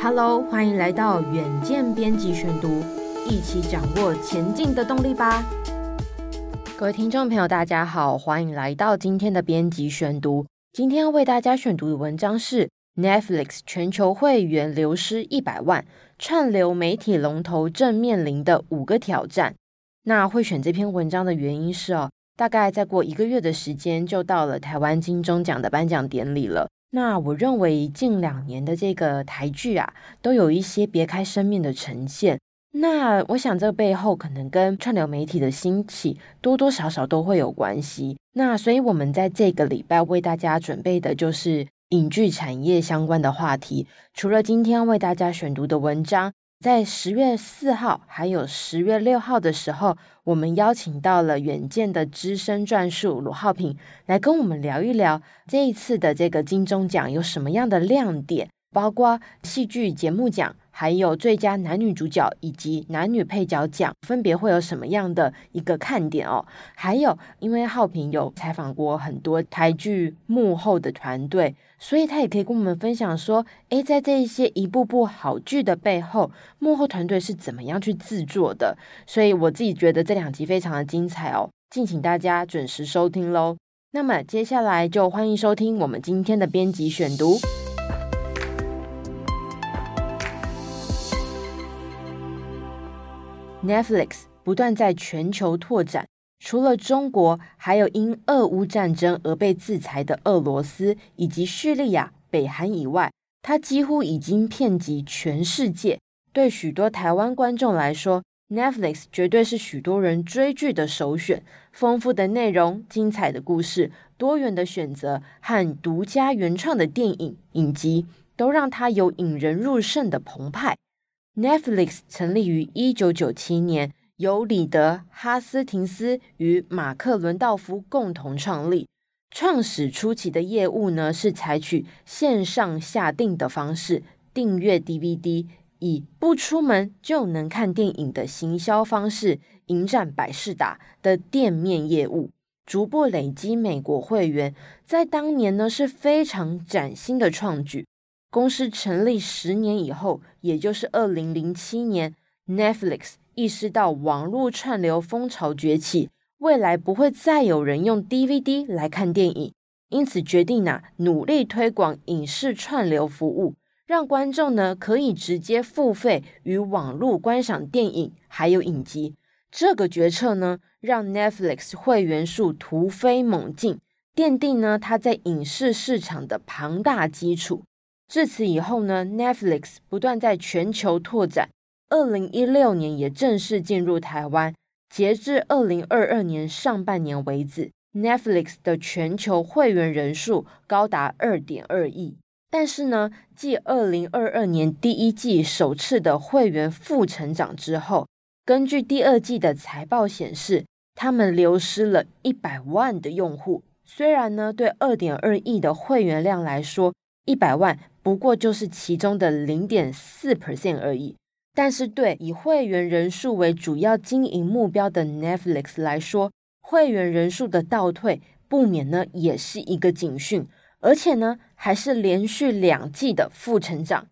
Hello，欢迎来到远见编辑选读，一起掌握前进的动力吧。各位听众朋友，大家好，欢迎来到今天的编辑选读。今天为大家选读的文章是 Netflix 全球会员流失一百万，串流媒体龙头正面临的五个挑战。那会选这篇文章的原因是哦，大概再过一个月的时间，就到了台湾金钟奖的颁奖典礼了。那我认为近两年的这个台剧啊，都有一些别开生面的呈现。那我想这背后可能跟串流媒体的兴起多多少少都会有关系。那所以我们在这个礼拜为大家准备的就是影剧产业相关的话题。除了今天为大家选读的文章。在十月四号还有十月六号的时候，我们邀请到了远见的资深撰述罗浩平来跟我们聊一聊这一次的这个金钟奖有什么样的亮点，包括戏剧节目奖，还有最佳男女主角以及男女配角奖，分别会有什么样的一个看点哦？还有，因为浩平有采访过很多台剧幕后的团队。所以他也可以跟我们分享说，诶，在这一些一部部好剧的背后，幕后团队是怎么样去制作的。所以我自己觉得这两集非常的精彩哦，敬请大家准时收听喽。那么接下来就欢迎收听我们今天的编辑选读。Netflix 不断在全球拓展。除了中国，还有因俄乌战争而被制裁的俄罗斯以及叙利亚、北韩以外，它几乎已经遍及全世界。对许多台湾观众来说，Netflix 绝对是许多人追剧的首选。丰富的内容、精彩的故事、多元的选择和独家原创的电影影集，都让它有引人入胜的澎湃。Netflix 成立于一九九七年。由里德·哈斯廷斯与马克·伦道夫共同创立。创始初期的业务呢，是采取线上下订的方式订阅 DVD，以不出门就能看电影的行销方式迎战百视达的店面业务，逐步累积美国会员。在当年呢，是非常崭新的创举。公司成立十年以后，也就是二零零七年，Netflix。意识到网络串流风潮崛起，未来不会再有人用 DVD 来看电影，因此决定呢、努力推广影视串流服务，让观众呢可以直接付费与网络观赏电影还有影集。这个决策呢让 Netflix 会员数突飞猛进，奠定呢它在影视市场的庞大基础。自此以后呢，Netflix 不断在全球拓展。二零一六年也正式进入台湾，截至二零二二年上半年为止，Netflix 的全球会员人数高达二点二亿。但是呢，继二零二二年第一季首次的会员负成长之后，根据第二季的财报显示，他们流失了一百万的用户。虽然呢，对二点二亿的会员量来说，一百万不过就是其中的零点四 percent 而已。但是，对以会员人数为主要经营目标的 Netflix 来说，会员人数的倒退不免呢也是一个警讯，而且呢还是连续两季的负成长。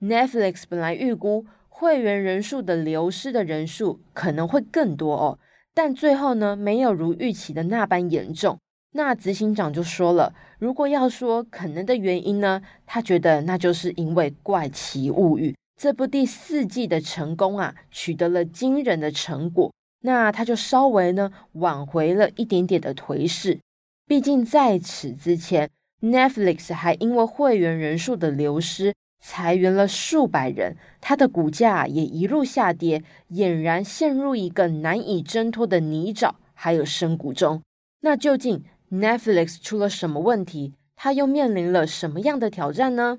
Netflix 本来预估会员人数的流失的人数可能会更多哦，但最后呢没有如预期的那般严重。那执行长就说了，如果要说可能的原因呢，他觉得那就是因为《怪奇物语》。这部第四季的成功啊，取得了惊人的成果，那他就稍微呢挽回了一点点的颓势。毕竟在此之前，Netflix 还因为会员人数的流失，裁员了数百人，它的股价也一路下跌，俨然陷入一个难以挣脱的泥沼，还有深谷中。那究竟 Netflix 出了什么问题？它又面临了什么样的挑战呢？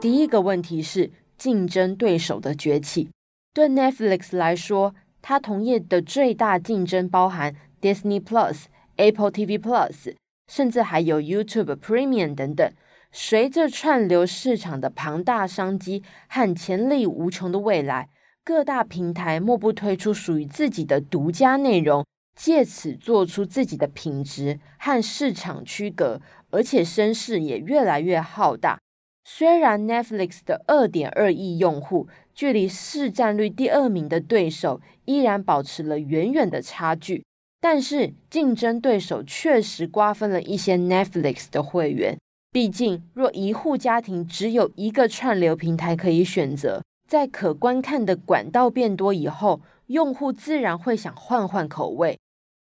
第一个问题是竞争对手的崛起。对 Netflix 来说，它同业的最大竞争包含 Disney Plus、Apple TV Plus，甚至还有 YouTube Premium 等等。随着串流市场的庞大商机和潜力无穷的未来，各大平台莫不推出属于自己的独家内容，借此做出自己的品质和市场区隔，而且声势也越来越浩大。虽然 Netflix 的二点二亿用户距离市占率第二名的对手依然保持了远远的差距，但是竞争对手确实瓜分了一些 Netflix 的会员。毕竟，若一户家庭只有一个串流平台可以选择，在可观看的管道变多以后，用户自然会想换换口味。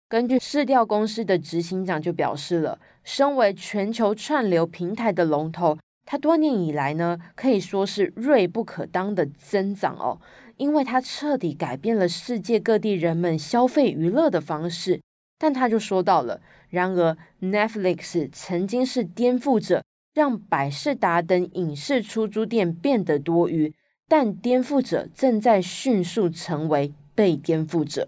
根据市调公司的执行长就表示了，身为全球串流平台的龙头。它多年以来呢，可以说是锐不可当的增长哦，因为它彻底改变了世界各地人们消费娱乐的方式。但他就说到了，然而 Netflix 曾经是颠覆者，让百视达等影视出租店变得多余，但颠覆者正在迅速成为被颠覆者。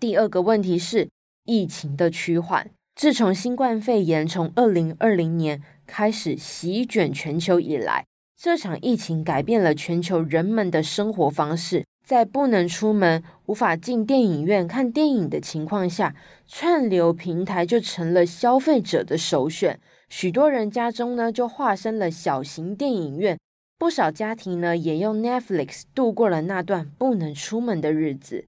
第二个问题是疫情的趋缓，自从新冠肺炎从二零二零年。开始席卷全球以来，这场疫情改变了全球人们的生活方式。在不能出门、无法进电影院看电影的情况下，串流平台就成了消费者的首选。许多人家中呢，就化身了小型电影院。不少家庭呢，也用 Netflix 度过了那段不能出门的日子。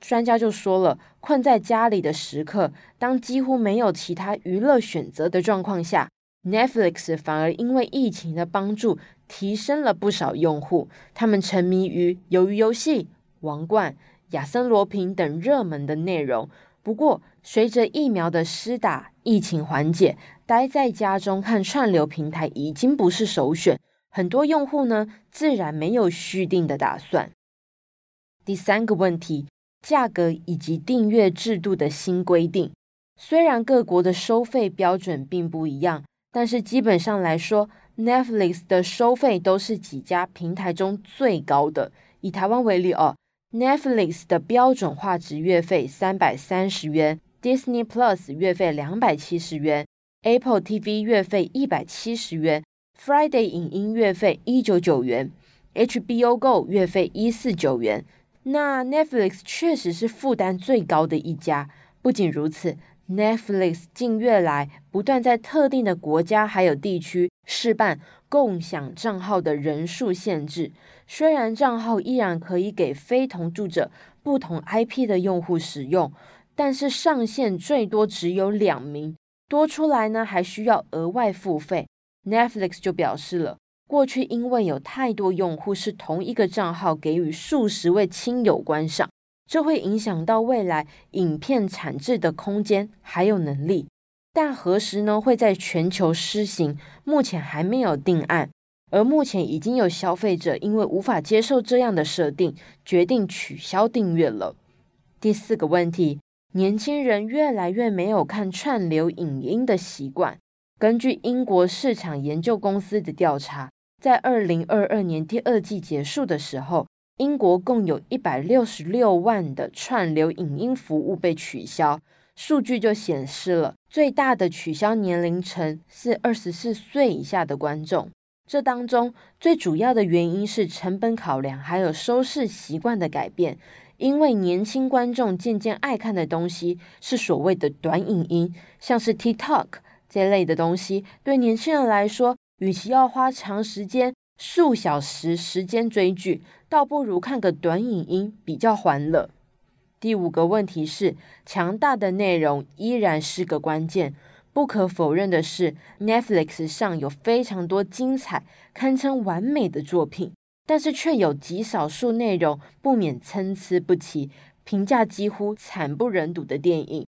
专家就说了，困在家里的时刻，当几乎没有其他娱乐选择的状况下。Netflix 反而因为疫情的帮助，提升了不少用户。他们沉迷于鱿鱼游戏、王冠、亚森罗苹等热门的内容。不过，随着疫苗的施打，疫情缓解，待在家中看串流平台已经不是首选。很多用户呢，自然没有续订的打算。第三个问题，价格以及订阅制度的新规定。虽然各国的收费标准并不一样。但是基本上来说，Netflix 的收费都是几家平台中最高的。以台湾为例哦，Netflix 的标准画质月费三百三十元，Disney Plus 月费两百七十元，Apple TV 月费一百七十元，Friday 影音月费一九九元，HBO Go 月费一四九元。那 Netflix 确实是负担最高的一家。不仅如此。Netflix 近月来不断在特定的国家还有地区试办共享账号的人数限制，虽然账号依然可以给非同住者不同 IP 的用户使用，但是上限最多只有两名，多出来呢还需要额外付费。Netflix 就表示了，过去因为有太多用户是同一个账号给予数十位亲友观赏。这会影响到未来影片产制的空间还有能力，但何时呢会在全球施行，目前还没有定案。而目前已经有消费者因为无法接受这样的设定，决定取消订阅了。第四个问题，年轻人越来越没有看串流影音的习惯。根据英国市场研究公司的调查，在二零二二年第二季结束的时候。英国共有一百六十六万的串流影音服务被取消，数据就显示了最大的取消年龄层是二十四岁以下的观众。这当中最主要的原因是成本考量，还有收视习惯的改变。因为年轻观众渐渐爱看的东西是所谓的短影音，像是 TikTok 这类的东西，对年轻人来说，与其要花长时间数小时时间追剧。倒不如看个短影音比较欢乐。第五个问题是，强大的内容依然是个关键。不可否认的是，Netflix 上有非常多精彩、堪称完美的作品，但是却有极少数内容不免参差不齐，评价几乎惨不忍睹的电影。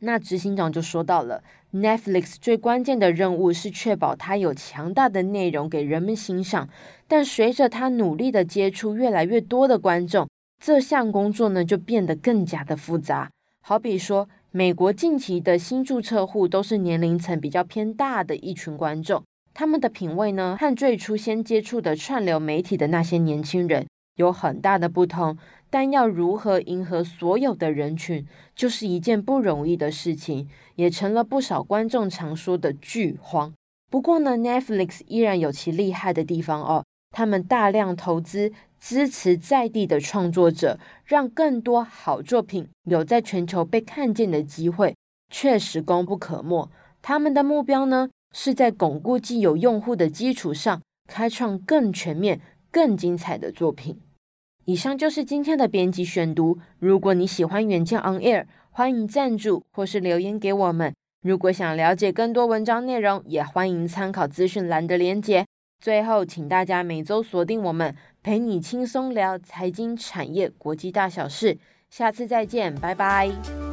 那执行长就说到了，Netflix 最关键的任务是确保它有强大的内容给人们欣赏。但随着他努力的接触越来越多的观众，这项工作呢就变得更加的复杂。好比说，美国近期的新注册户都是年龄层比较偏大的一群观众，他们的品味呢和最初先接触的串流媒体的那些年轻人有很大的不同。但要如何迎合所有的人群，就是一件不容易的事情，也成了不少观众常说的剧荒。不过呢，Netflix 依然有其厉害的地方哦，他们大量投资支持在地的创作者，让更多好作品有在全球被看见的机会，确实功不可没。他们的目标呢，是在巩固既有用户的基础上，开创更全面、更精彩的作品。以上就是今天的编辑选读。如果你喜欢远见 On Air，欢迎赞助或是留言给我们。如果想了解更多文章内容，也欢迎参考资讯栏的连结。最后，请大家每周锁定我们，陪你轻松聊财经、产业、国际大小事。下次再见，拜拜。